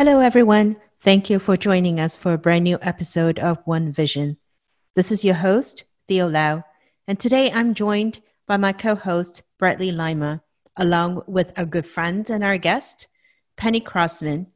Hello, everyone. Thank you for joining us for a brand new episode of One Vision. This is your host, Theo Lau, and today I'm joined by my co host, Bradley Leimer, along with our good friend and our guest, Penny Crosman,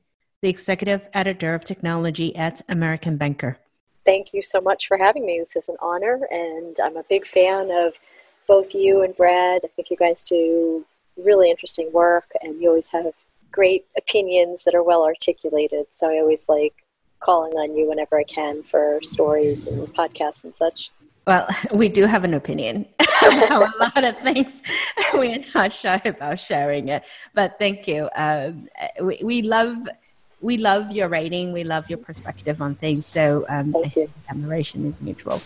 the executive editor of technology at American Banker. Thank you so much for having me. This is an honor, and I'm a big fan of both you and Brad. I think you guys do really interesting work, and you always have great opinions that are well articulated. So I always like calling on you whenever I can for stories and podcasts and such. Well, we do have an opinion a lot of things. We're not shy about sharing it, but thank you. Um, we, we love we love your writing. We love your perspective on things. So um, admiration is mutual.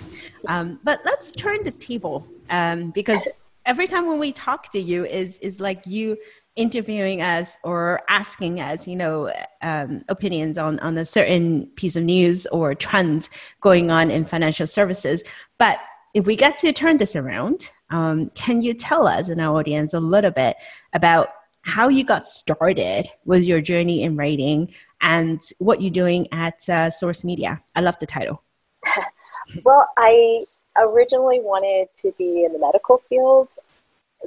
Um, but let's turn the table um, because every time when we talk to you is is like you interviewing us or asking us, you know, um, opinions on, on a certain piece of news or trend going on in financial services. But if we get to turn this around, um, can you tell us and our audience a little bit about how you got started with your journey in writing and what you're doing at uh, Source Media? I love the title. well, I originally wanted to be in the medical field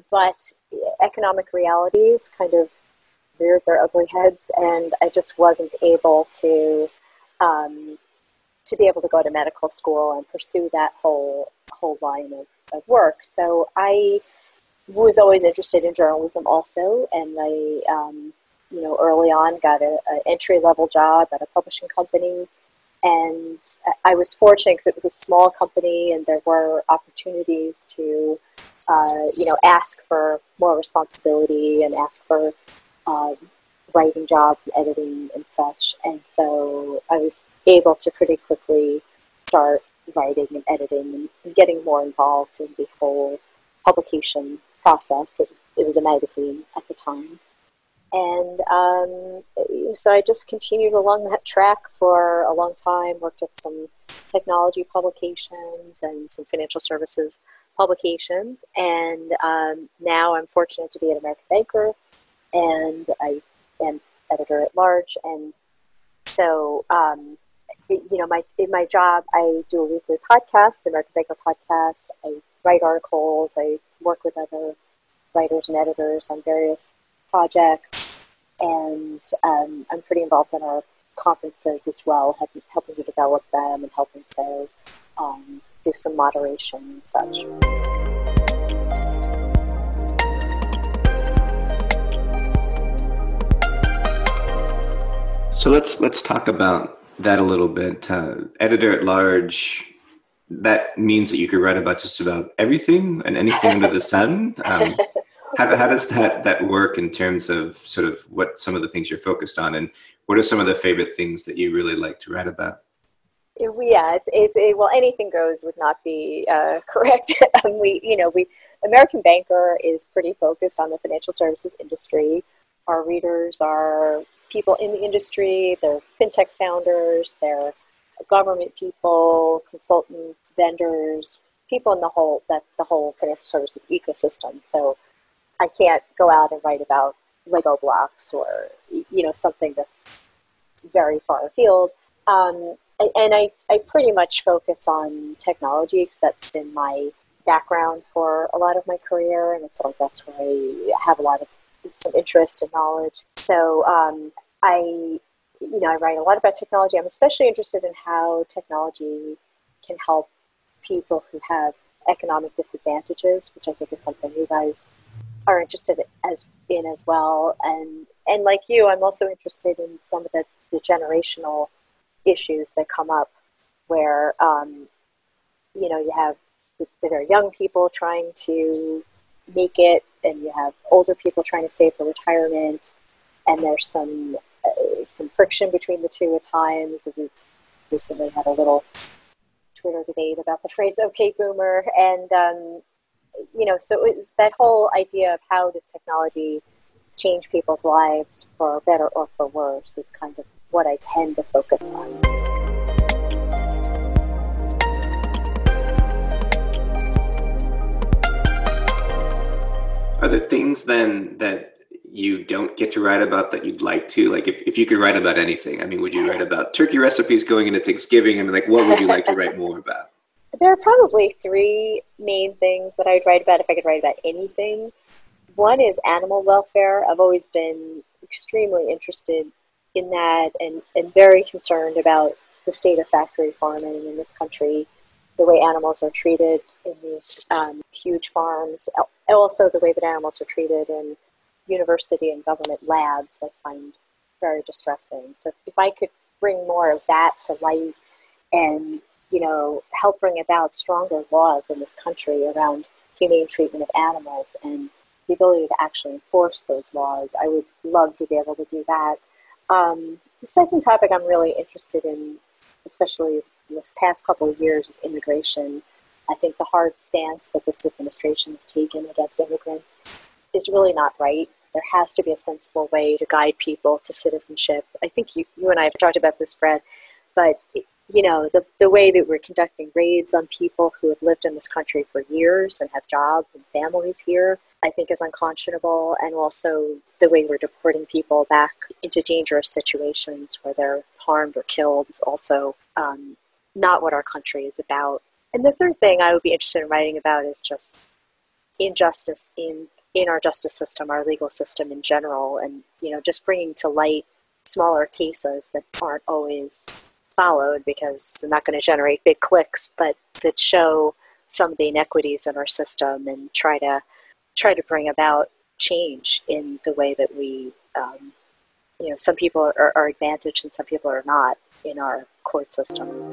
but economic realities kind of reared their ugly heads, and I just wasn't able to um, to be able to go to medical school and pursue that whole whole line of, of work. So I was always interested in journalism also, and I, um, you know, early on got an entry level job at a publishing company, and I was fortunate because it was a small company, and there were opportunities to uh, you know, ask for more responsibility and ask for um, writing jobs and editing and such. And so I was able to pretty quickly start writing and editing and getting more involved in the whole publication process. It, it was a magazine at the time. And um, so I just continued along that track for a long time, worked at some technology publications and some financial services publications, and um, now I'm fortunate to be at American Banker, and I am editor at large, and so um, you know, my in my job, I do a weekly podcast, the American Banker podcast. I write articles. I work with other writers and editors on various projects, and um, I'm pretty involved in our conferences as well, helping, helping to develop them and helping to um, do some moderation and such. So let's let's talk about that a little bit. Uh, editor at large, that means that you could write about just about everything and anything under the sun. Um, how, how does that that work in terms of sort of what some of the things you're focused on, and what are some of the favorite things that you really like to write about? yeah, it's, it's it, well, anything goes would not be uh, correct. um, we, you know, we American Banker is pretty focused on the financial services industry. Our readers are people in the industry. They're fintech founders. They're government people, consultants, vendors, people in the whole that the whole financial services ecosystem. So I can't go out and write about Lego blocks or you know something that's very far afield. Um, and I, I pretty much focus on technology because that's in my background for a lot of my career, and I feel like that's where I have a lot of some interest and knowledge. So um, I, you know, I write a lot about technology. I'm especially interested in how technology can help people who have economic disadvantages, which I think is something you guys are interested as in as well. And and like you, I'm also interested in some of the, the generational issues that come up where um, you know you have the very young people trying to make it and you have older people trying to save for retirement and there's some uh, some friction between the two at times we recently had a little twitter debate about the phrase okay boomer and um, you know so it's that whole idea of how does technology change people's lives for better or for worse is kind of what I tend to focus on. Are there things then that you don't get to write about that you'd like to? Like, if, if you could write about anything, I mean, would you write about turkey recipes going into Thanksgiving? And like, what would you like to write more about? There are probably three main things that I'd write about if I could write about anything. One is animal welfare. I've always been extremely interested in that and, and very concerned about the state of factory farming in this country, the way animals are treated in these um, huge farms, also the way that animals are treated in university and government labs, I find very distressing. So if I could bring more of that to light and you know help bring about stronger laws in this country around humane treatment of animals and the ability to actually enforce those laws, I would love to be able to do that. Um, the second topic I'm really interested in, especially in this past couple of years, is immigration. I think the hard stance that this administration has taken against immigrants is really not right. There has to be a sensible way to guide people to citizenship. I think you, you and I have talked about this, Brad, but you know the, the way that we're conducting raids on people who have lived in this country for years and have jobs and families here i think is unconscionable and also the way we're deporting people back into dangerous situations where they're harmed or killed is also um, not what our country is about. And the third thing i would be interested in writing about is just injustice in in our justice system, our legal system in general, and you know, just bringing to light smaller cases that aren't always followed because they're not going to generate big clicks, but that show some of the inequities in our system and try to try to bring about change in the way that we, um, you know, some people are, are advantaged and some people are not in our court system.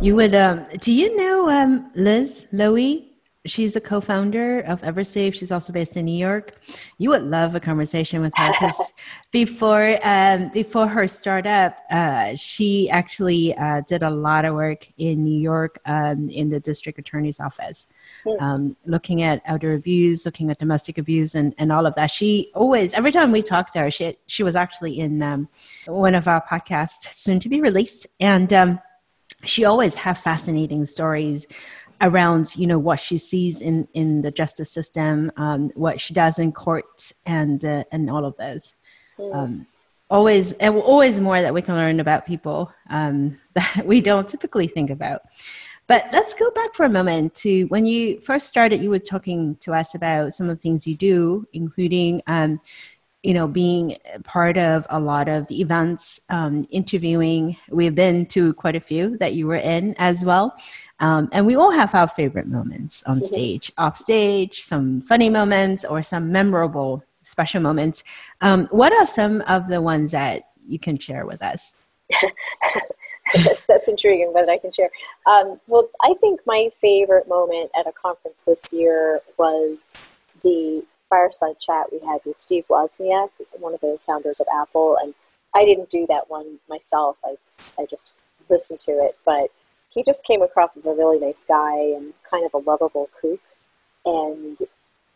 You would, um, do you know um, Liz Loewy? She's a co-founder of EverSafe. She's also based in New York. You would love a conversation with her because before um, before her startup, uh, she actually uh, did a lot of work in New York um, in the district attorney's office, hmm. um, looking at elder abuse, looking at domestic abuse, and, and all of that. She always, every time we talked to her, she she was actually in um, one of our podcasts, soon to be released, and um, she always have fascinating stories around you know what she sees in in the justice system um, what she does in court and uh, and all of this mm. um, always and always more that we can learn about people um, that we don't typically think about but let's go back for a moment to when you first started you were talking to us about some of the things you do including um, you know, being part of a lot of the events, um, interviewing. We've been to quite a few that you were in as well. Um, and we all have our favorite moments on stage, off stage, some funny moments or some memorable special moments. Um, what are some of the ones that you can share with us? That's intriguing, but I can share. Um, well, I think my favorite moment at a conference this year was the fireside chat we had with Steve Wozniak, one of the founders of Apple, and I didn't do that one myself. I I just listened to it, but he just came across as a really nice guy and kind of a lovable kook. And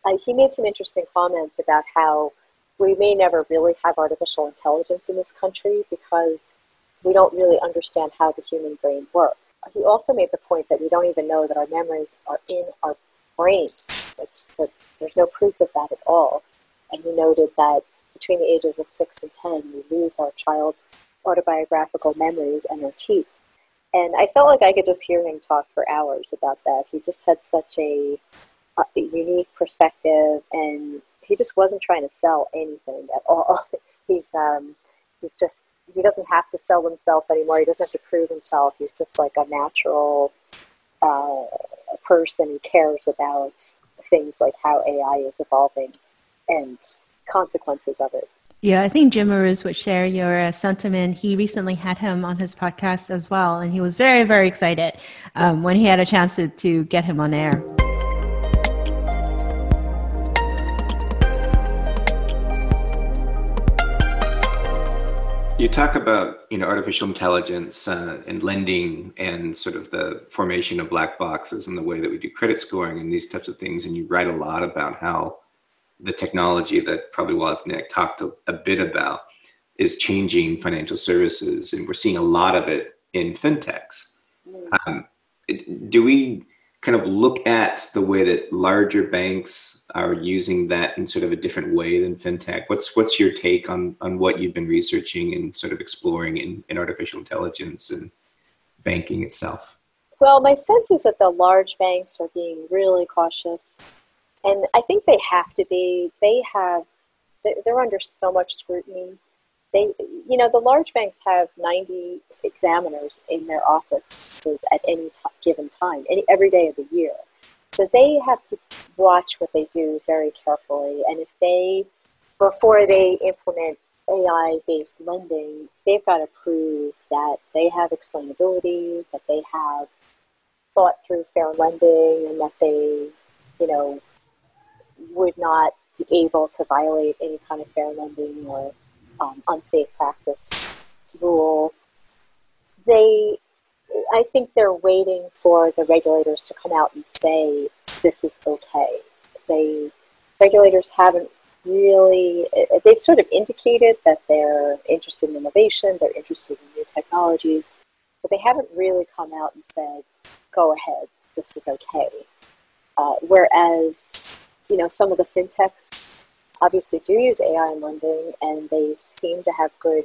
I, he made some interesting comments about how we may never really have artificial intelligence in this country because we don't really understand how the human brain works. He also made the point that we don't even know that our memories are in our brains. Like, there's no proof of that at all. And he noted that between the ages of six and ten, we lose our child autobiographical memories and our teeth. And I felt like I could just hear him talk for hours about that. He just had such a, a unique perspective, and he just wasn't trying to sell anything at all. he's um, he's just he doesn't have to sell himself anymore. He doesn't have to prove himself. He's just like a natural uh, person who cares about things like how AI is evolving and consequences of it. Yeah, I think Jim Marous would share your uh, sentiment. He recently had him on his podcast as well, and he was very, very excited um, when he had a chance to, to get him on air. You talk about you know artificial intelligence uh, and lending and sort of the formation of black boxes and the way that we do credit scoring and these types of things, and you write a lot about how the technology that probably Wozniak talked a, a bit about is changing financial services, and we're seeing a lot of it in fintechs. Um, do we kind of look at the way that larger banks are using that in sort of a different way than fintech? What's what's your take on on what you've been researching and sort of exploring in, in artificial intelligence and banking itself? Well, my sense is that the large banks are being really cautious, and I think they have to be. They have they're under so much scrutiny. They, you know, the large banks have 90 examiners in their offices at any t- given time, any, every day of the year. So they have to watch what they do very carefully. And if they, before they implement AI based lending, they've got to prove that they have explainability, that they have thought through fair lending, and that they, you know, would not be able to violate any kind of fair lending or um, unsafe practice rule. They, I think they're waiting for the regulators to come out and say this is okay. They regulators haven't really they've sort of indicated that they're interested in innovation, they're interested in new technologies, but they haven't really come out and said, "Go ahead, this is okay." Uh, whereas you know, some of the fintechs obviously do use AI in lending and they seem to have good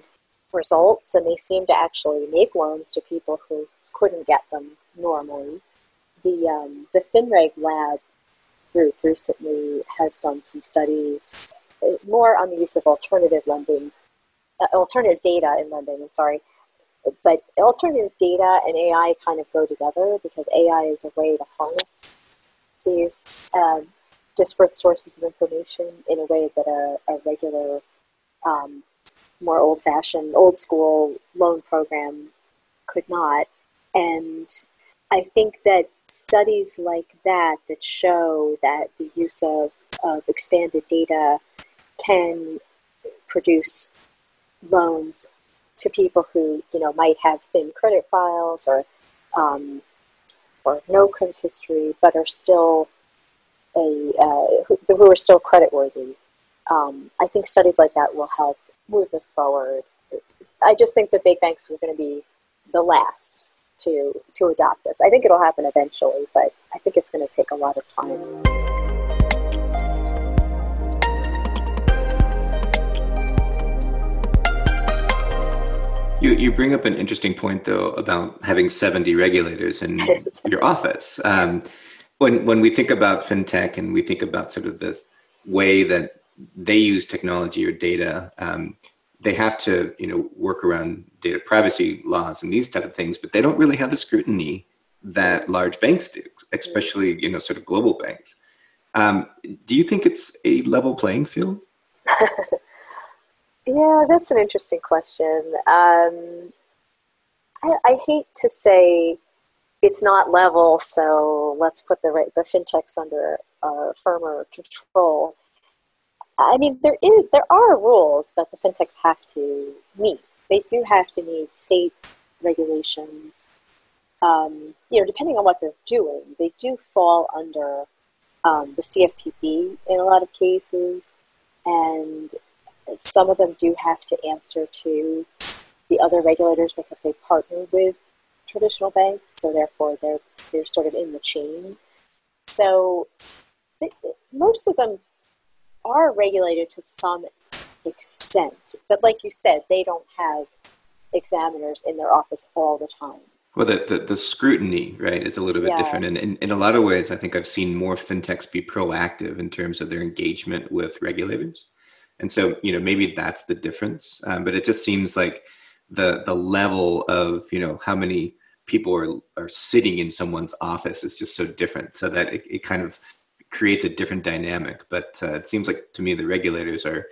results and they seem to actually make loans to people who couldn't get them normally. The, um, the FinReg Lab group recently has done some studies uh, more on the use of alternative lending, uh, alternative data in lending, I'm sorry. But alternative data and AI kind of go together because AI is a way to harness these um, disparate sources of information in a way that a, a regular, um, more old fashioned, old school loan program could not. And I think that studies like that that show that the use of, of expanded data can produce loans to people who you know might have thin credit files or um, or no credit history, but are still a uh, who, who, are still creditworthy. Um, I think studies like that will help move this forward. I just think the big banks are going to be the last to to adopt this. I think it'll happen eventually, but I think it's going to take a lot of time. You, you bring up an interesting point, though, about having 70 regulators in your office. Um, when when we think about fintech and we think about sort of this way that they use technology or data, um, they have to you know work around data privacy laws and these type of things, but they don't really have the scrutiny that large banks do, especially you know sort of global banks. Um, do you think it's a level playing field? yeah, that's an interesting question. Um, I, I hate to say it's not level, so let's put the the fintechs under firmer control. I mean, there is there are rules that the fintechs have to meet. They do have to meet state regulations. Um, you know, depending on what they're doing, they do fall under um, the CFPB in a lot of cases, and some of them do have to answer to the other regulators because they partner with traditional banks, so therefore they're they're sort of in the chain. So they, most of them are regulated to some extent, but like you said, they don't have examiners in their office all the time. Well, the, the, the scrutiny, right, is a little bit yeah. different. And in, in a lot of ways, I think I've seen more fintechs be proactive in terms of their engagement with regulators. And so, you know, maybe that's the difference. Um, but it just seems like the the level of, you know, how many people are are sitting in someone's office is just so different. So that it, it kind of creates a different dynamic. But uh, it seems like to me the regulators are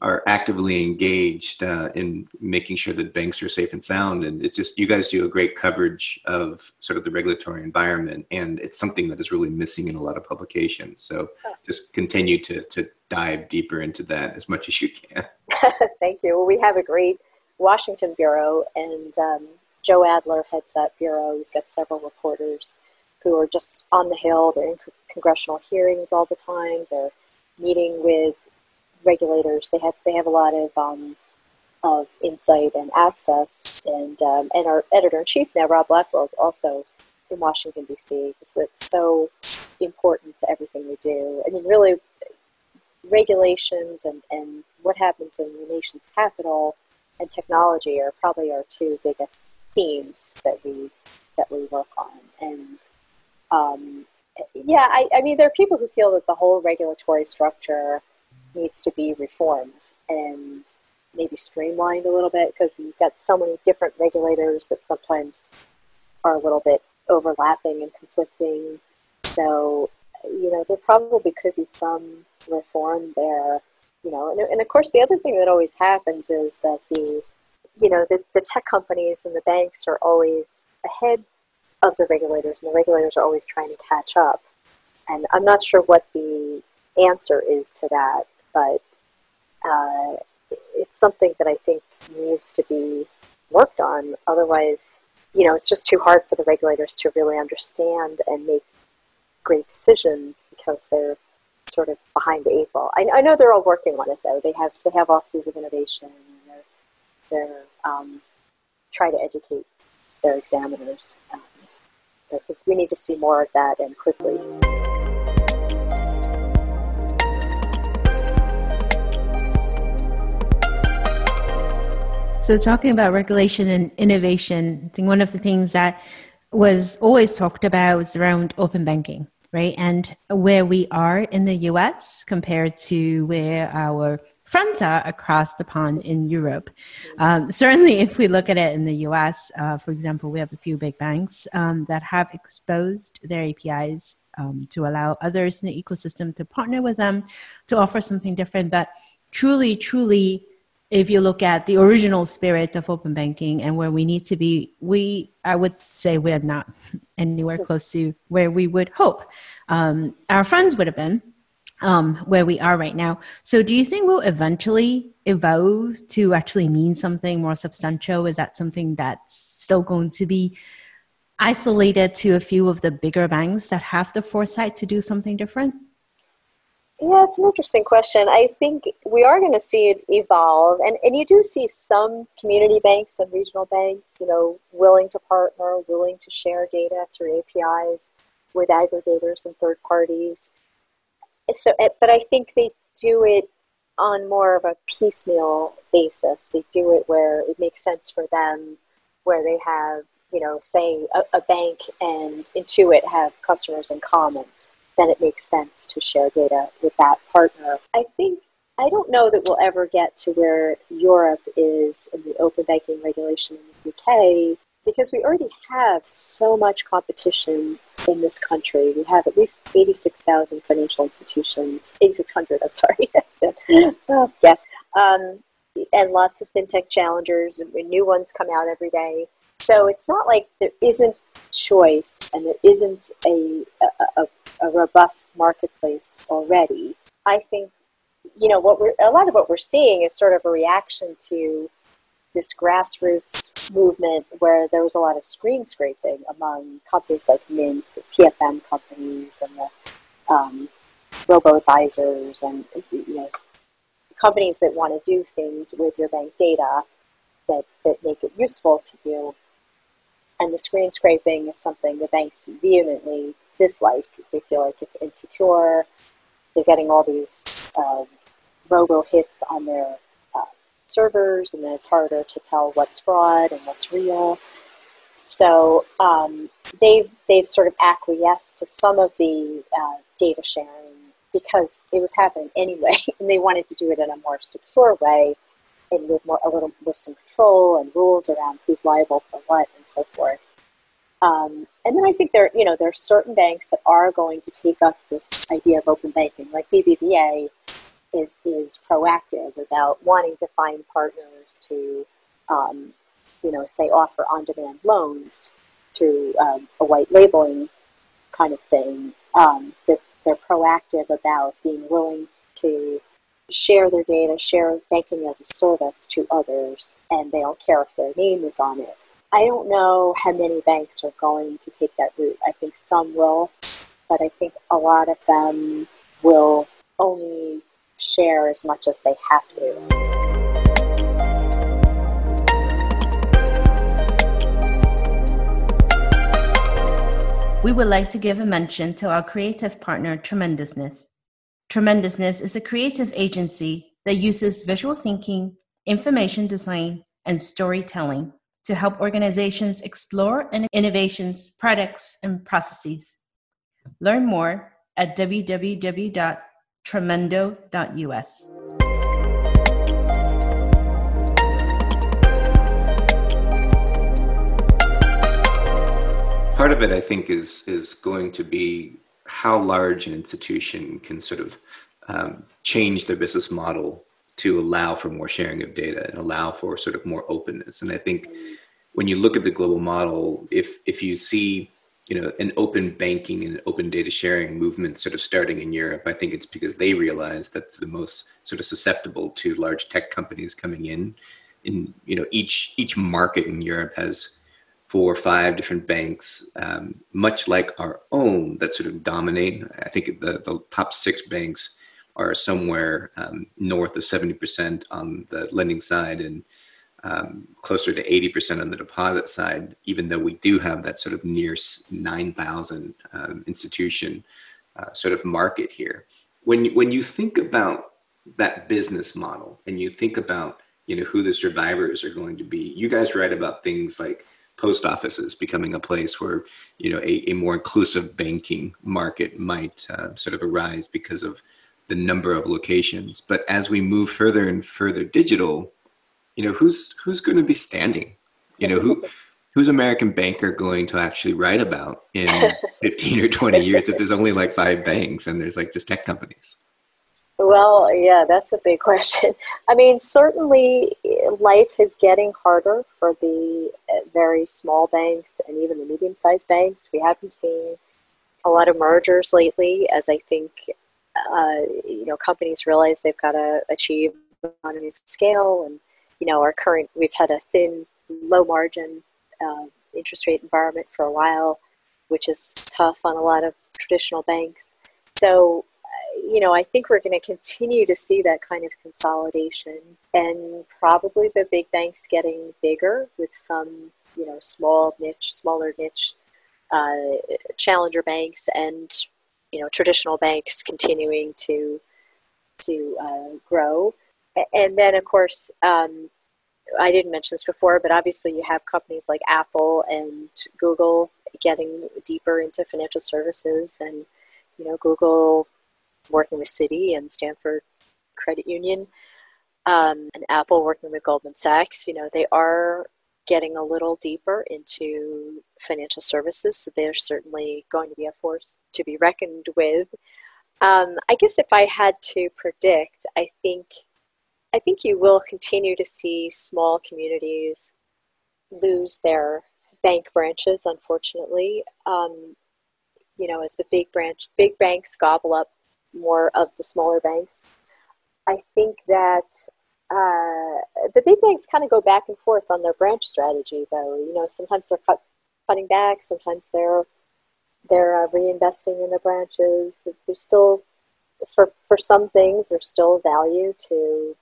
are actively engaged uh, in making sure that banks are safe and sound. And it's just you guys do a great coverage of sort of the regulatory environment. And it's something that is really missing in a lot of publications. So just continue to to dive deeper into that as much as you can. Thank you. Well we have a great washington bureau. And um, Joe Adler heads that bureau. He's got several reporters who are just on the Hill. They're in congressional hearings all the time. They're meeting with regulators. They have they have a lot of um, of insight and access. And um, and our editor in chief now, Rob Blackwell, is also in Washington, D.C., because it's so important to everything we do. I mean, really, regulations and, and what happens in the nation's capital and technology are probably our two biggest themes that we that we work on. And um, yeah, I, I mean, there are people who feel that the whole regulatory structure needs to be reformed and maybe streamlined a little bit because you've got so many different regulators that sometimes are a little bit overlapping and conflicting. So, you know, there probably could be some reform there. You know, and, and of course, the other thing that always happens is that the, you know, the, the tech companies and the banks are always ahead of the regulators, and the regulators are always trying to catch up. And I'm not sure what the answer is to that, but uh, it's something that I think needs to be worked on. Otherwise, you know, it's just too hard for the regulators to really understand and make great decisions because they're sort of behind the eight ball. I, I know they're all working on it though. They have they have offices of innovation. They're um, try to educate their examiners. Um, I think we need to see more of that and quickly. So, talking about regulation and innovation, I think one of the things that was always talked about was around open banking, right? And where we are in the US compared to where our friends are across the pond in Europe. Um, certainly, if we look at it in the US, uh, for example, we have a few big banks um, that have exposed their APIs um, to allow others in the ecosystem to partner with them to offer something different. But truly, truly, if you look at the original spirit of open banking and where we need to be, we I would say we're not anywhere close to where we would hope um, our friends would have been um, where we are right now. So, do you think we'll eventually evolve to actually mean something more substantial? Is that something that's still going to be isolated to a few of the bigger banks that have the foresight to do something different? Yeah, it's an interesting question. I think we are going to see it evolve, and, and you do see some community banks and regional banks, you know, willing to partner, willing to share data through APIs with aggregators and third parties. So, eh, but I think they do it on more of a piecemeal basis. They do it where it makes sense for them, where they have, you know, say a, a bank and Intuit have customers in common then it makes sense to share data with that partner. I think I don't know that we'll ever get to where Europe is in the open banking regulation in the UK because we already have so much competition in this country. We have at least 86,000 financial institutions, 8,600, I'm sorry. oh, yeah. Um, and lots of fintech challengers, and new ones come out every day. So it's not like there isn't choice and there isn't a, a, a a robust marketplace already. I think, you know, what we're a lot of what we're seeing is sort of a reaction to this grassroots movement where there was a lot of screen scraping among companies like Mint, PFM companies, and the um, robo advisors, and you know, companies that want to do things with your bank data that, that make it useful to you. And the screen scraping is something the banks vehemently dislike. They feel like it's insecure. They're getting all these uh, robo hits on their servers, and then it's harder to tell what's fraud and what's real. So um, they've they've sort of acquiesced to some of the uh, data sharing because it was happening anyway, and they wanted to do it in a more secure way and with more a little with some control and rules around who's liable for what and so forth. Um, and then I think there, you know, there are certain banks that are going to take up this idea of open banking, like BBVA is is proactive about wanting to find partners to, um, you know, say offer on-demand loans through um, a white labeling kind of thing. Um, they're, they're proactive about being willing to share their data, share banking as a service to others, and they don't care if their name is on it. I don't know how many banks are going to take that route. I think some will, but I think a lot of them will only share as much as they have to. We would like to give a mention to our creative partner, Tremendousness. Tremendousness is a creative agency that uses visual thinking, information design, and storytelling to help organizations explore innovations, products, and processes. Learn more at www.tremendo.us. Part of it, I think, is is going to be how large an institution can sort of um, change their business model to allow for more sharing of data and allow for sort of more openness. And I think when you look at the global model, if if you see you know an open banking and open data sharing movement sort of starting in Europe, I think it's because they realize that's the most sort of susceptible to large tech companies coming in. In you know each each market in Europe has four or five different banks, um, much like our own, that sort of dominate. I think the, the top six banks are somewhere um, north of 70% on the lending side and um, closer to 80% on the deposit side, even though we do have that sort of near 9,000 um, institution uh, sort of market here. When, when you think about that business model and you think about you know who the survivors are going to be, you guys write about things like post offices becoming a place where you know a, a more inclusive banking market might uh, sort of arise because of the number of locations but as we move further and further digital you know who's who's going to be standing you know who who's american banker going to actually write about in 15 or 20 years if there's only like five banks and there's like just tech companies well, yeah, that's a big question. I mean, certainly life is getting harder for the uh, very small banks and even the medium sized banks. We haven't seen a lot of mergers lately, as I think uh, you know companies realize they've got to achieve economies of scale. And you know, our current we've had a thin, low margin uh, interest rate environment for a while, which is tough on a lot of traditional banks. So you know, I think we're going to continue to see that kind of consolidation and probably the big banks getting bigger with some, you know, small niche, smaller niche uh, challenger banks and, you know, traditional banks continuing to, to uh, grow. And then, of course, um, I didn't mention this before, but obviously you have companies like Apple and Google getting deeper into financial services and, you know, Google working with Citi and Stanford Credit Union, um, and Apple working with Goldman Sachs, you know, they are getting a little deeper into financial services. So they're certainly going to be a force to be reckoned with. Um, I guess if I had to predict, I think I think you will continue to see small communities lose their bank branches. Unfortunately, um, you know, as the big branch, big banks gobble up more of the smaller banks. I think that uh, the big banks kind of go back and forth on their branch strategy, though. You know, sometimes they're cut, cutting back, sometimes they're they're uh, reinvesting in the branches. There's still, for for some things, there's still value to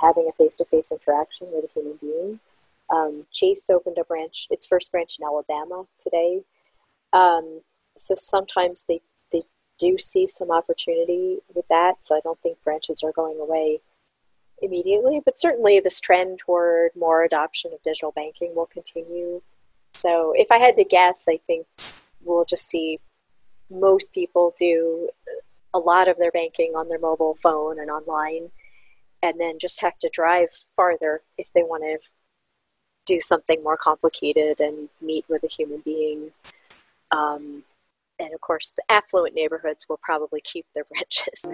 having a face-to-face interaction with a human being. Um, Chase opened a branch, its first branch in Alabama today. Um, so sometimes they do see some opportunity with that. So I don't think branches are going away immediately, but certainly this trend toward more adoption of digital banking will continue. So if I had to guess, I think we'll just see most people do a lot of their banking on their mobile phone and online, and then just have to drive farther if they want to do something more complicated and meet with a human being. Um, and of course, the affluent neighborhoods will probably keep their branches.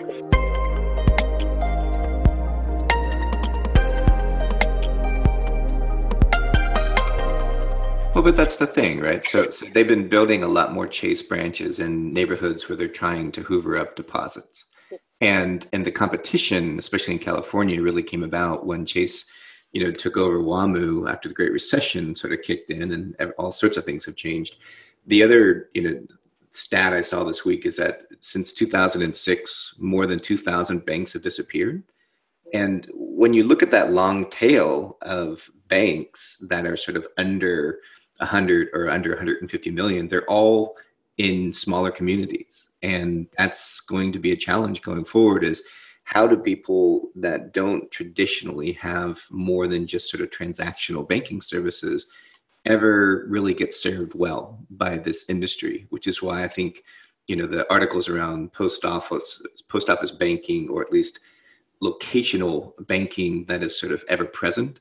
Well, but that's the thing, right? So, so they've been building a lot more Chase branches in neighborhoods where they're trying to hoover up deposits, and and the competition, especially in California, really came about when Chase, you know, took over WAMU after the Great Recession sort of kicked in, and all sorts of things have changed. The other, you know, stat I saw this week is that since 2006, more than 2,000 banks have disappeared. And when you look at that long tail of banks that are sort of under 100 or under 150 million, they're all in smaller communities. And that's going to be a challenge going forward is how do people that don't traditionally have more than just sort of transactional banking services ever really get served well by this industry, which is why I think, you know, the articles around post office, post office banking, or at least locational banking that is sort of ever present,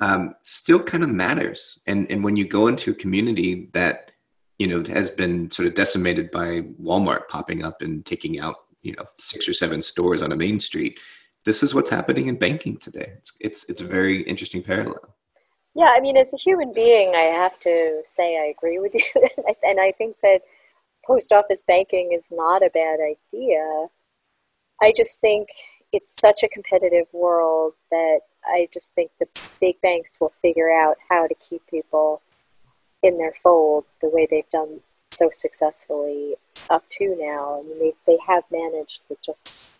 um, still kind of matters. And and when you go into a community that you know has been sort of decimated by Walmart popping up and taking out you know six or seven stores on a main street, this is what's happening in banking today. It's it's it's a very interesting parallel. Yeah, I mean, as a human being, I have to say I agree with you, and I think that post office banking is not a bad idea. I just think it's such a competitive world that I just think the big banks will figure out how to keep people in their fold the way they've done so successfully up to now. I mean, they, they have managed with just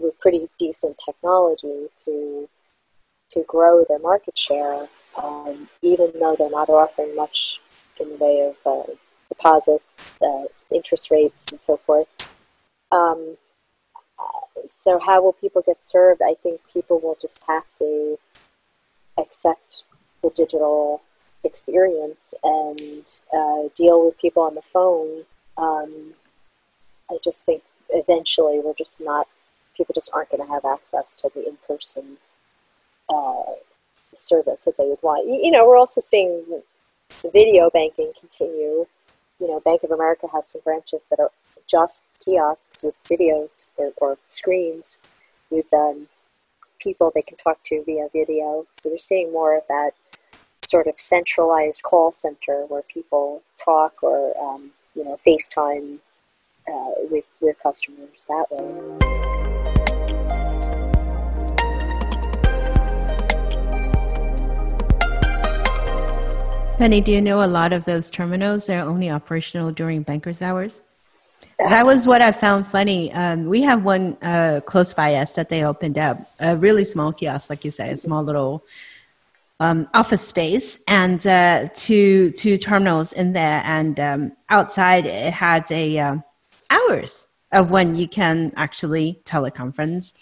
with pretty decent technology to to grow their market share, um, even though they're not offering much in the way of uh, deposit uh, interest rates and so forth. Um, so how will people get served? I think people will just have to accept the digital experience and uh, deal with people on the phone. Um, I just think eventually we're just not, people just aren't going to have access to the in-person uh, service that they would want. You, you know, we're also seeing video banking continue. You know, Bank of America has some branches that are just kiosks with videos or, or screens with um, people they can talk to via video. So we're seeing more of that sort of centralized call center where people talk or um, you know FaceTime uh, with with customers that way. Penny, do you know a lot of those terminals are only operational during bankers' hours? That was what I found funny. Um, we have one uh, close by us that they opened up, a really small kiosk, like you said, a small little um, office space, and uh, two two terminals in there, and um, outside it had a uh, hours of when you can actually teleconference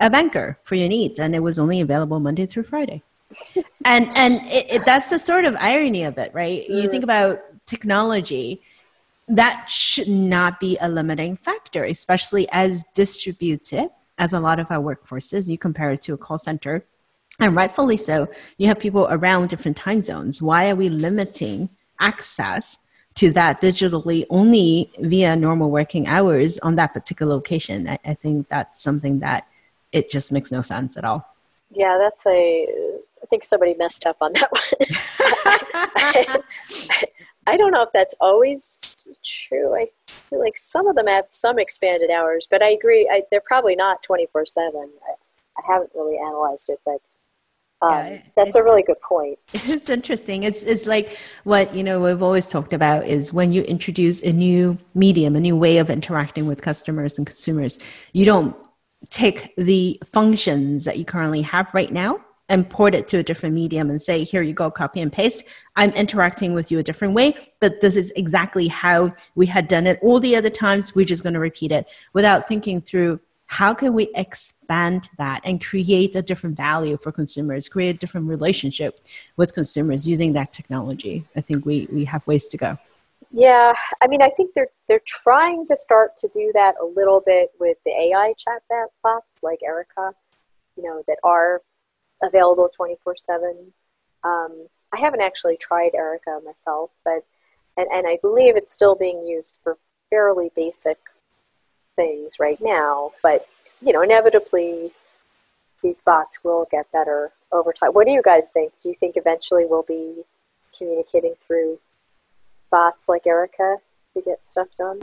a banker for your needs, and it was only available Monday through Friday. and and it, it, that's the sort of irony of it, right? You think about technology that should not be a limiting factor, especially as distributed as a lot of our workforces. You compare it to a call center, and rightfully so. You have people around different time zones. Why are we limiting access to that digitally only via normal working hours on that particular location? I, I think that's something that it just makes no sense at all. Yeah, that's a. I think somebody messed up on that one. I don't know if that's always true. I feel like some of them have some expanded hours, but I agree. I, they're probably not 24 7. I, I haven't really analyzed it, but um, yeah, that's a really good point. It's interesting. It's, it's like what, you know, we've always talked about is when you introduce a new medium, a new way of interacting with customers and consumers, you don't take the functions that you currently have right now import it to a different medium and say, here you go, copy and paste. I'm interacting with you a different way, but this is exactly how we had done it all the other times. We're just going to repeat it without thinking through how can we expand that and create a different value for consumers, create a different relationship with consumers using that technology. I think we, we have ways to go. Yeah, I mean, I think they're they're trying to start to do that a little bit with the AI chat bots like Erica, you know, that are available 24 7. Um, I haven't actually tried Erica myself, but and, and I believe it's still being used for fairly basic things right now. But you know, inevitably, these bots will get better over time. What do you guys think? Do you think eventually we'll be communicating through bots like Erica to get stuff done?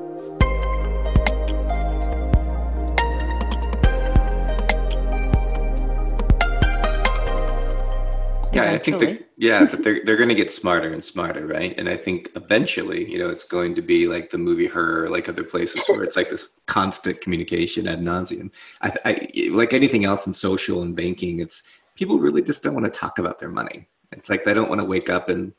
yeah i think they're yeah but they're, they're going to get smarter and smarter right and i think eventually you know it's going to be like the movie her or like other places where it's like this constant communication ad nauseum I, I like anything else in social and banking it's people really just don't want to talk about their money. It's like they don't want to wake up and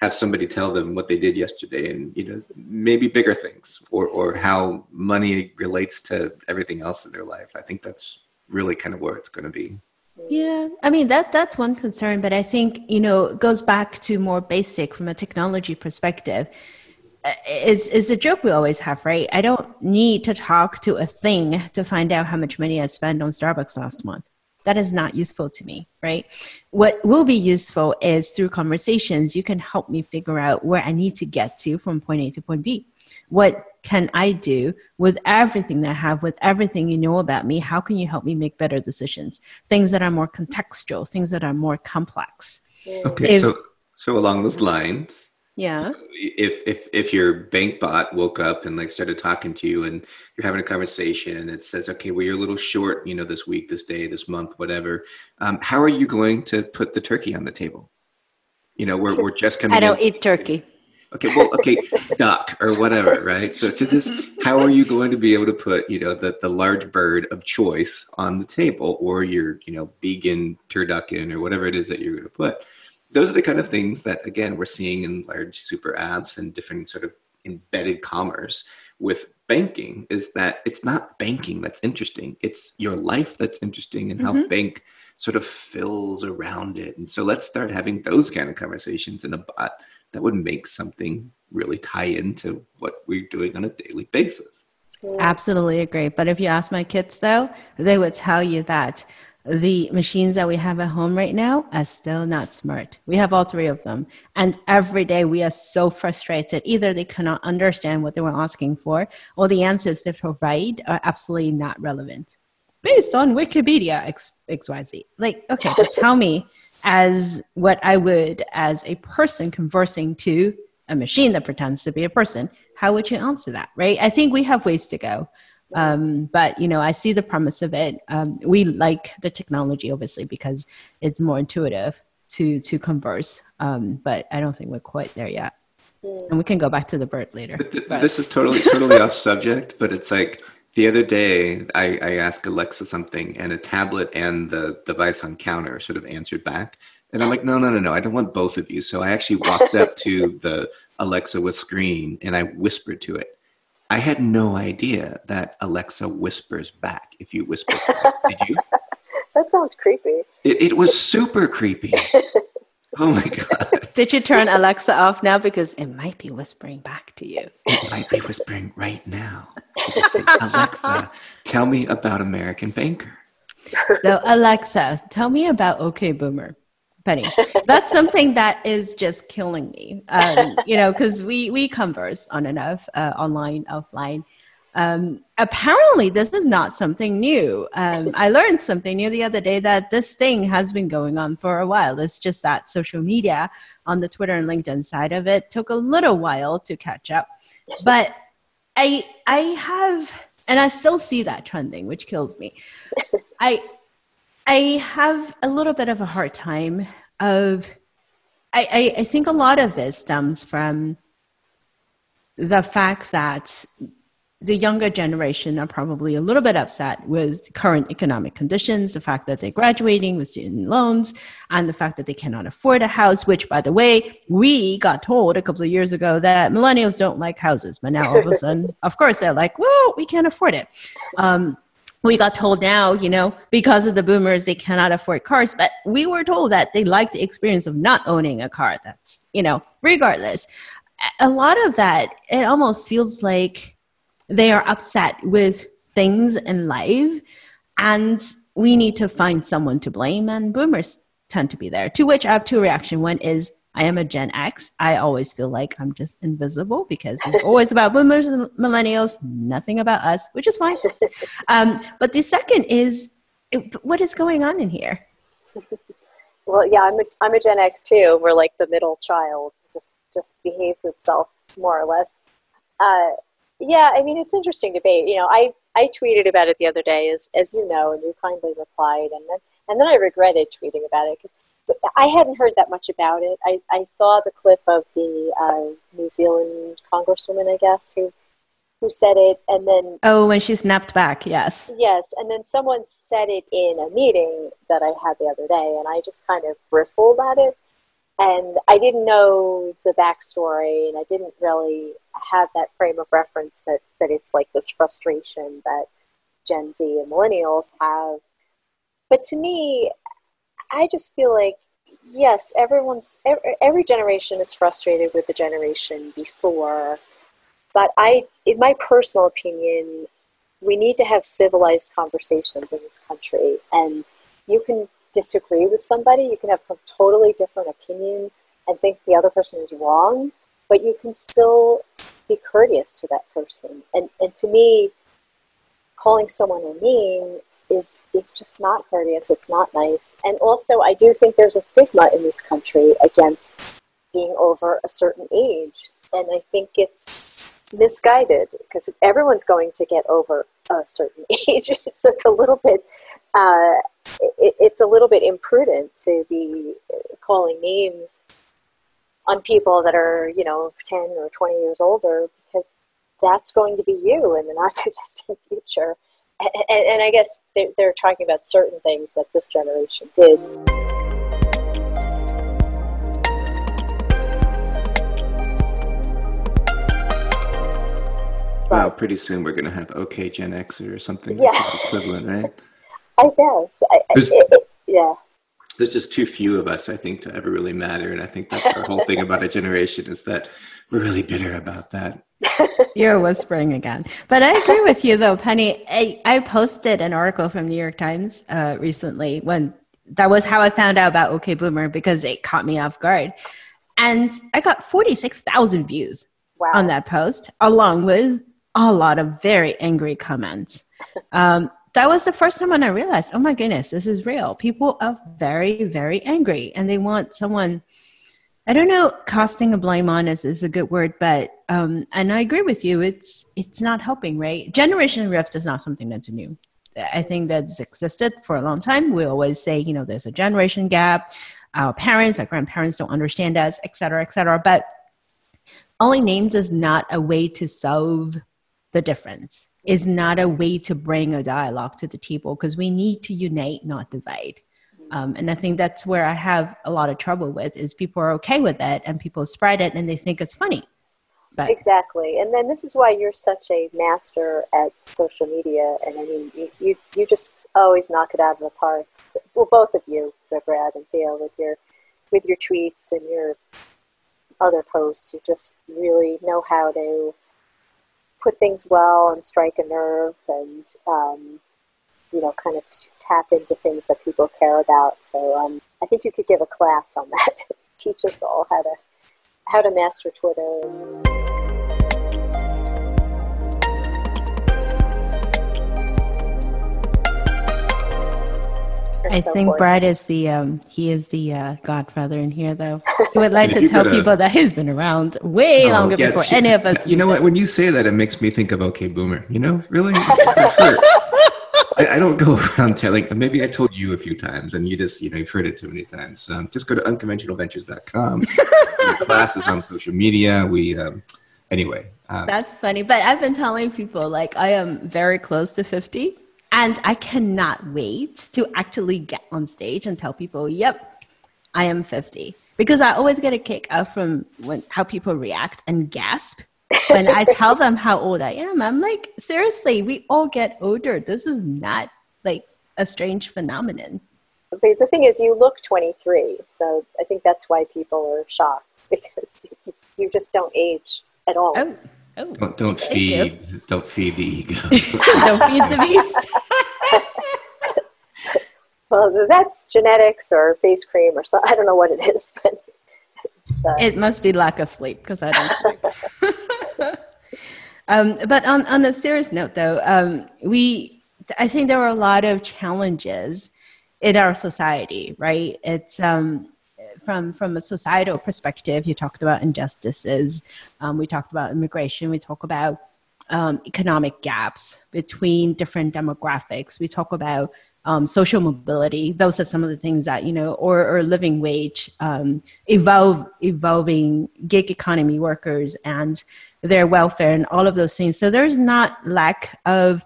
have somebody tell them what they did yesterday and you know maybe bigger things or or how money relates to everything else in their life. I think that's really kind of where it's going to be. Yeah, I mean that that's one concern, but I think you know goes back to more basic from a technology perspective. Uh, it's is a joke we always have, right? I don't need to talk to a thing to find out how much money I spent on Starbucks last month. That is not useful to me, right? What will be useful is through conversations, you can help me figure out where I need to get to from point A to point B. What can I do with everything that I have, with everything you know about me? How can you help me make better decisions? Things that are more contextual, things that are more complex. Okay, if, so so along those lines, yeah. If if if your bank bot woke up and like started talking to you and you're having a conversation and it says, okay, well you're a little short, you know, this week, this day, this month, whatever. Um, how are you going to put the turkey on the table? You know, we're we're just coming. I don't in. eat turkey. Okay, well, okay, duck or whatever, right? So to this, how are you going to be able to put, you know, the, the large bird of choice on the table or your, you know, vegan turducken or whatever it is that you're going to put? Those are the kind of things that, again, we're seeing in large super apps and different sort of embedded commerce with banking is that it's not banking that's interesting. It's your life that's interesting and mm-hmm. how bank sort of fills around it. And so let's start having those kind of conversations in a bot that would make something really tie into what we're doing on a daily basis. Absolutely agree. But if you ask my kids, though, they would tell you that the machines that we have at home right now are still not smart. We have all three of them. And every day we are so frustrated. Either they cannot understand what they were asking for, or the answers they provide are absolutely not relevant. Based on Wikipedia X, XYZ. Like, okay, but tell me as what I would as a person conversing to a machine that pretends to be a person. How would you answer that, right? I think we have ways to go. Um, but you know, I see the promise of it. Um, we like the technology, obviously, because it's more intuitive to to converse. Um, but I don't think we're quite there yet. And we can go back to the bird later. But. This is totally totally off subject, but it's like the other day, I, I asked Alexa something, and a tablet and the device on counter sort of answered back. And I'm like, no, no, no, no, I don't want both of you. So I actually walked up to the Alexa with screen and I whispered to it. I had no idea that Alexa whispers back if you whisper. Did you? that sounds creepy. It, it was super creepy. Oh my God. Did you turn Alexa off now? Because it might be whispering back to you. It might be whispering right now. Say, Alexa, tell me about American Banker. So, Alexa, tell me about OK Boomer. Penny, that's something that is just killing me. Um, you know, because we we converse on and off, uh, online, offline, um, apparently, this is not something new. Um, I learned something new the other day that this thing has been going on for a while. It's just that social media on the Twitter and LinkedIn side of it took a little while to catch up. But I, I have, and I still see that trending, which kills me. I, I have a little bit of a hard time of. I, I, I think a lot of this stems from the fact that the younger generation are probably a little bit upset with current economic conditions, the fact that they're graduating with student loans, and the fact that they cannot afford a house, which, by the way, we got told a couple of years ago that millennials don't like houses. But now all of a sudden, of course, they're like, well, we can't afford it. Um, we got told now, you know, because of the boomers, they cannot afford cars. But we were told that they like the experience of not owning a car. That's, you know, regardless. A lot of that, it almost feels like they are upset with things in life and we need to find someone to blame and boomers tend to be there. To which i have two reaction one is i am a gen x. I always feel like i'm just invisible because it's always about boomers and millennials nothing about us which is fine. Um, but the second is what is going on in here? Well yeah i'm a, I'm a gen x too. We're like the middle child. Just just behaves itself more or less. Uh, yeah, I mean, it's interesting debate. You know, I, I tweeted about it the other day, as, as you know, and you kindly replied. And then, and then I regretted tweeting about it because I hadn't heard that much about it. I, I saw the clip of the uh, New Zealand congresswoman, I guess, who who said it, and then oh, when she snapped back, yes, yes, and then someone said it in a meeting that I had the other day, and I just kind of bristled at it, and I didn't know the backstory, and I didn't really have that frame of reference that that it's like this frustration that Gen Z and millennials have. But to me, I just feel like yes, everyone's every generation is frustrated with the generation before, but I, in my personal opinion, we need to have civilized conversations in this country, and you can disagree with somebody, you can have a totally different opinion and think the other person is wrong, but you can still be courteous to that person. And and to me, calling someone a name is is just not courteous. It's not nice. And also, I do think there's a stigma in this country against being over a certain age, and I think it's misguided because everyone's going to get over a certain age. so it's a little bit uh, it, it's a little bit imprudent to be calling names on people that are you know 10 or 20 years older because that's going to be you in the not too distant future and, and I guess they're, they're talking about certain things that this generation did. Wow, pretty soon we're going to have OK Gen X or something yeah. equivalent, right? I guess. I, it, it, yeah. There's just too few of us, I think, to ever really matter. And I think that's the whole thing about a generation is that we're really bitter about that. You're whispering again. But I agree with you, though, Penny. I, I posted an article from New York Times uh, recently when that was how I found out about OK Boomer because it caught me off guard. And I got 46,000 views wow. on that post, along with a lot of very angry comments. Um, that was the first time when I realized, oh my goodness, this is real. People are very, very angry and they want someone I don't know. Casting a blame on is, is a good word, but um, and I agree with you. It's it's not helping, right? Generation rift is not something that's new. I think that's existed for a long time. We always say, you know, there's a generation gap. Our parents, our grandparents don't understand us, et cetera, et cetera. But only names is not a way to solve the difference. Is not a way to bring a dialogue to the table because we need to unite, not divide. Um, and I think that's where I have a lot of trouble with is people are okay with it and people spread it and they think it's funny. But. Exactly, and then this is why you're such a master at social media. And I mean, you, you, you just always knock it out of the park. Well, both of you, Brad and Theo, with your with your tweets and your other posts, you just really know how to put things well and strike a nerve and um, you know, kind of tap into things that people care about. So um, I think you could give a class on that, teach us all how to how to master Twitter. I so think Brad is the um, he is the uh, godfather in here, though. He would like to tell people that he's been around way oh, longer yeah, before any of us. You know what? When you say that, it makes me think of OK Boomer. You know, really. I, I, don't go around telling. Like maybe I told you a few times, and you just you know you've heard it too many times. Um, just go to unconventionalventures.com. classes on social media. We um, anyway. Um, That's funny, but I've been telling people like I am very close to fifty, and I cannot wait to actually get on stage and tell people, "Yep, I am 50 because I always get a kick out from when how people react and gasp when I tell them how old I am, I'm like, seriously, we all get older. This is not like a strange phenomenon. But the thing is, you look 23, so I think that's why people are shocked because you just don't age at all. Oh, oh don't, don't feed, you. don't feed the ego. don't feed the beast. well, that's genetics or face cream or something. I don't know what it is, but. Uh, it must be lack of sleep because I don't sleep. um, but on, on a serious note, though, um, we I think there are a lot of challenges in our society, right? It's um, from from a societal perspective. You talked about injustices. Um, we talked about immigration. We talk about um, economic gaps between different demographics. We talk about um, social mobility. Those are some of the things that you know, or, or living wage, um, evolve, evolving gig economy workers and their welfare and all of those things. So there's not lack of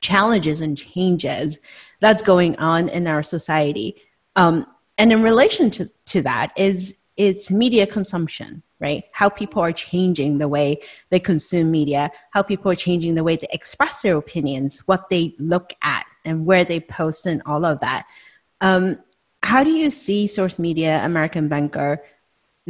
challenges and changes that's going on in our society. Um, and in relation to, to that is it's media consumption right? How people are changing the way they consume media how people are changing the way they express their opinions what they look at and where they post and all of that. Um, how do you see source media american banker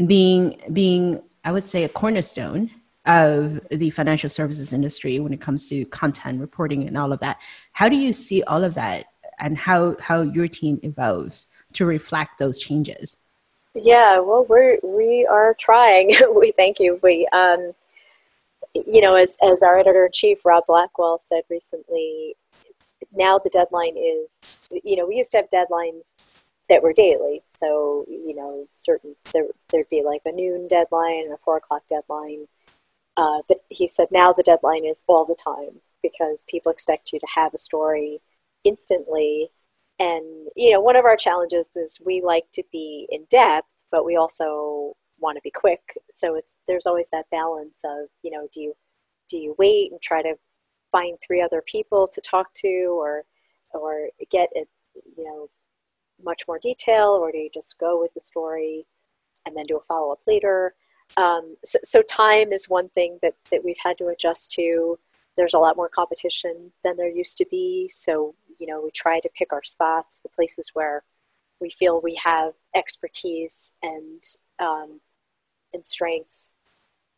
being being i would say a cornerstone of the financial services industry when it comes to content reporting and all of that? How do you see all of that and how how your team evolves to reflect those changes yeah, well, we're we are trying. we thank you. We, um, you know, as as our editor in chief Rob Blackwell said recently, now the deadline is. You know, we used to have deadlines that were daily. So you know, certain there there'd be like a noon deadline and a four o'clock deadline. Uh, but he said now the deadline is all the time because people expect you to have a story instantly and you know, one of our challenges is we like to be in depth, but we also want to be quick. So it's there's always that balance of you know, do you do you wait and try to find three other people to talk to, or or get it you know much more detail, or do you just go with the story and then do a follow up later? Um, so, so time is one thing that, that we've had to adjust to. There's a lot more competition than there used to be, so you know, we try to pick our spots, the places where we feel we have expertise and um, and strengths.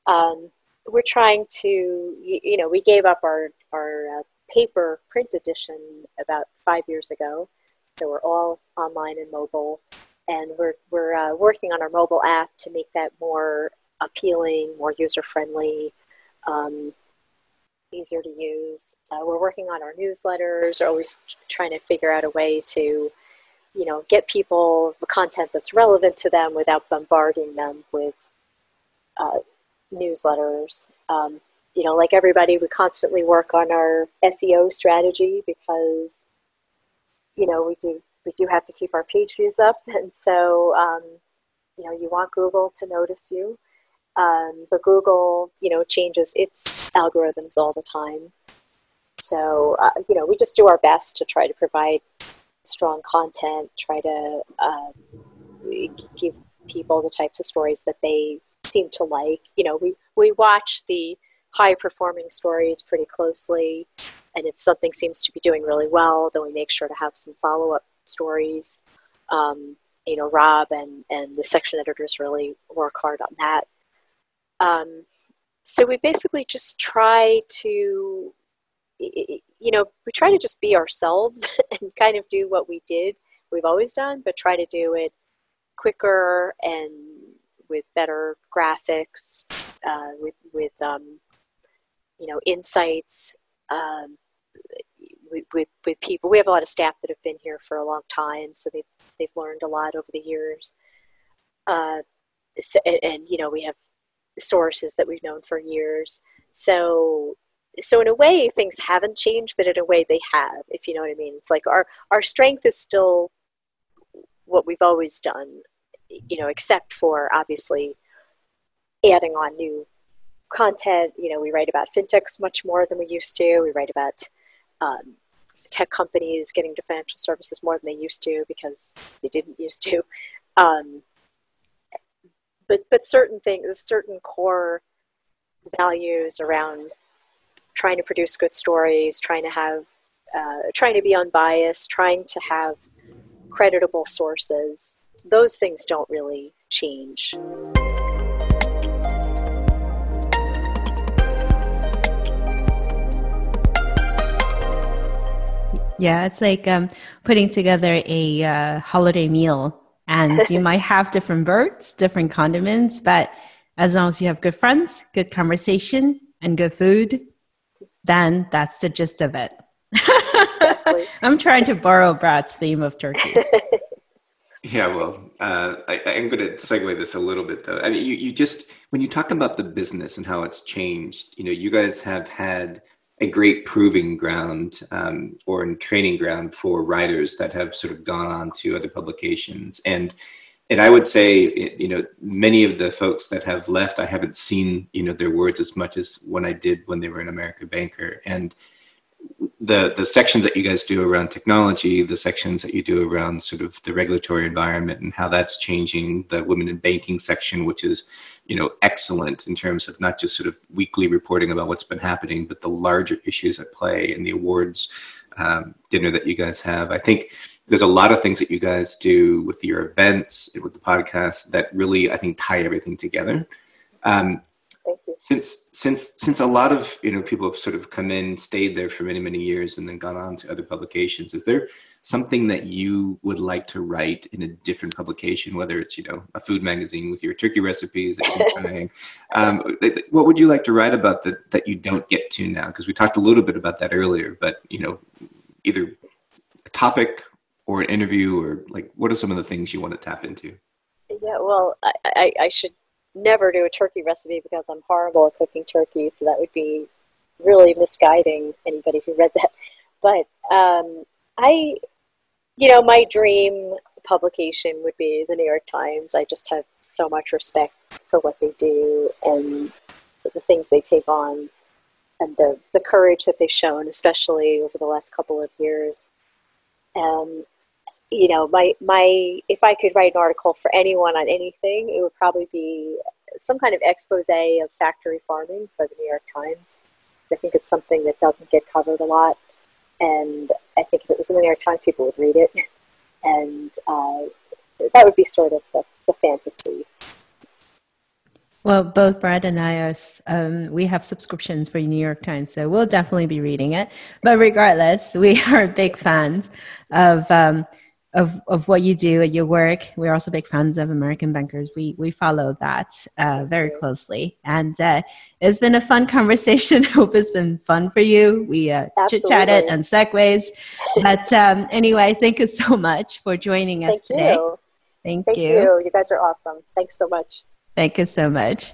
Um, we're trying to, you, you, know, we gave up our our uh, paper print edition about five years ago, so we're all online and mobile, and we're we're uh, working on our mobile app to make that more appealing, more user friendly. Um, easier to use. Uh, we're working on our newsletters, we're always trying to figure out a way to, you know, get people the content that's relevant to them without bombarding them with uh, newsletters. Um, you know, like everybody, we constantly work on our SEO strategy because, you know, we do we do have to keep our page views up, and so um, you know, you want Google to notice you. Um, but Google, you know, changes its algorithms all the time. So, uh, you know, we just do our best to try to provide strong content, try to uh, give people the types of stories that they seem to like. You know, we, we watch the high performing stories pretty closely. And if something seems to be doing really well, then we make sure to have some follow up stories. Um, you know, Rob and, and the section editors really work hard on that. Um, so we basically just try to, you know, we try to just be ourselves and kind of do what we did, we've always done, but try to do it quicker and with better graphics, uh, with with um, you know insights. Um, with, with, people, we have a lot of staff that have been here for a long time, so they've they've learned a lot over the years. Uh, so, and, and you know we have sources that we've known for years. So so in a way things haven't changed, but in a way they have, if you know what I mean. It's like our our strength is still what we've always done, you know, except for obviously adding on new content. You know, we write about fintechs much more than we used to. We write about um, tech companies getting to financial services more than they used to because they didn't used to. Um, but but certain things, certain core values around trying to produce good stories, trying to have, uh, trying to be unbiased, trying to have creditable sources. Those things don't really change. Yeah, it's like um, putting together a uh, holiday meal and you might have different birds, different condiments, but as long as you have good friends, good conversation, and good food, then that's the gist of it. I'm trying to borrow Brad's theme of turkey. Yeah, well, uh, I, am going to segue this a little bit, though. I mean, you, you just when you talk about the business and how it's changed, you know, you guys have had a great proving ground um, or a training ground for writers that have sort of gone on to other publications and and I would say, you know, many of the folks that have left, I haven't seen, you know, their words as much as when I did when they were in American Banker. And the the sections that you guys do around technology, the sections that you do around sort of the regulatory environment and how that's changing, the women in banking section, which is you know excellent in terms of not just sort of weekly reporting about what's been happening, but the larger issues at play and the awards um, dinner that you guys have. I think there's a lot of things that you guys do with your events and with the podcast that really I think tie everything together. Um, since since since a lot of you know people have sort of come in, stayed there for many many years, and then gone on to other publications, is there something that you would like to write in a different publication, whether it's you know a food magazine with your turkey recipes that you're trying? um, what would you like to write about that that you don't get to now? Because we talked a little bit about that earlier, but you know either a topic or an interview or like what are some of the things you want to tap into? Yeah, well, I, I, I should never do a turkey recipe because I'm horrible at cooking turkey, so that would be really misguiding anybody who read that. But um, I, you know, my dream publication would be the New York Times. I just have so much respect for what they do and the things they take on and the, the courage that they've shown, especially over the last couple of years. Um, you know, my my if I could write an article for anyone on anything, it would probably be some kind of expose of factory farming for the New York Times. I think it's something that doesn't get covered a lot, and I think if it was in the New York Times, people would read it, and uh, that would be sort of the, the fantasy. Well, both Brad and I are, um, we have subscriptions for New York Times, so we'll definitely be reading it. But regardless, we are big fans of um, of, of what you do at your work. We're also big fans of American Bankers. We we follow that uh, very closely, and uh, it's been a fun conversation. Hope it's been fun for you. We uh, chit chatted and segues, but um, anyway, thank you so much for joining us today. thank today. You. Thank, thank you. you. You guys are awesome. Thanks so much. Thank you so much.